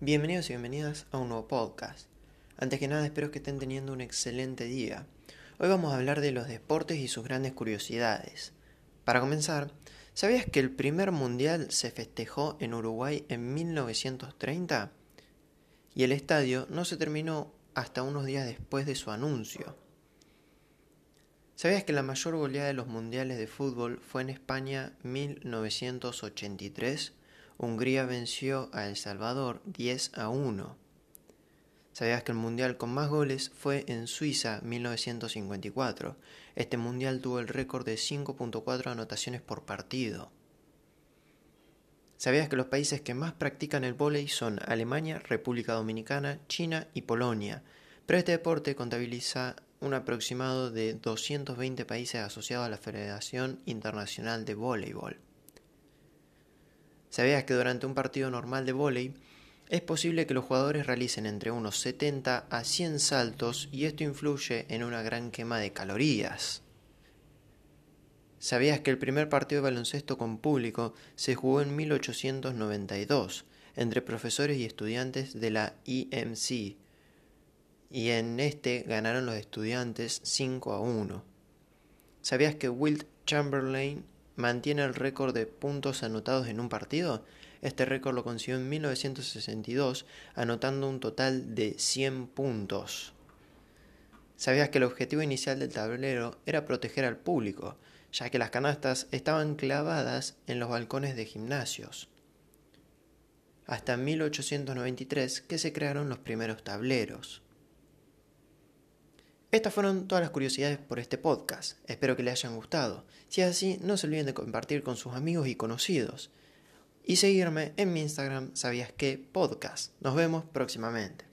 Bienvenidos y bienvenidas a un nuevo podcast. Antes que nada espero que estén teniendo un excelente día. Hoy vamos a hablar de los deportes y sus grandes curiosidades. Para comenzar, ¿sabías que el primer mundial se festejó en Uruguay en 1930? Y el estadio no se terminó hasta unos días después de su anuncio. ¿Sabías que la mayor goleada de los mundiales de fútbol fue en España 1983? Hungría venció a El Salvador 10 a 1. ¿Sabías que el mundial con más goles fue en Suiza 1954? Este mundial tuvo el récord de 5.4 anotaciones por partido. ¿Sabías que los países que más practican el vóley son Alemania, República Dominicana, China y Polonia? Pero este deporte contabiliza un aproximado de 220 países asociados a la Federación Internacional de Voleibol. ¿Sabías que durante un partido normal de vóley es posible que los jugadores realicen entre unos 70 a 100 saltos y esto influye en una gran quema de calorías? ¿Sabías que el primer partido de baloncesto con público se jugó en 1892 entre profesores y estudiantes de la EMC? Y en este ganaron los estudiantes 5 a 1. ¿Sabías que Wilt Chamberlain mantiene el récord de puntos anotados en un partido. Este récord lo consiguió en 1962, anotando un total de 100 puntos. ¿Sabías que el objetivo inicial del tablero era proteger al público, ya que las canastas estaban clavadas en los balcones de gimnasios? Hasta 1893 que se crearon los primeros tableros. Estas fueron todas las curiosidades por este podcast. Espero que les hayan gustado. Si es así, no se olviden de compartir con sus amigos y conocidos. Y seguirme en mi Instagram, sabías qué podcast. Nos vemos próximamente.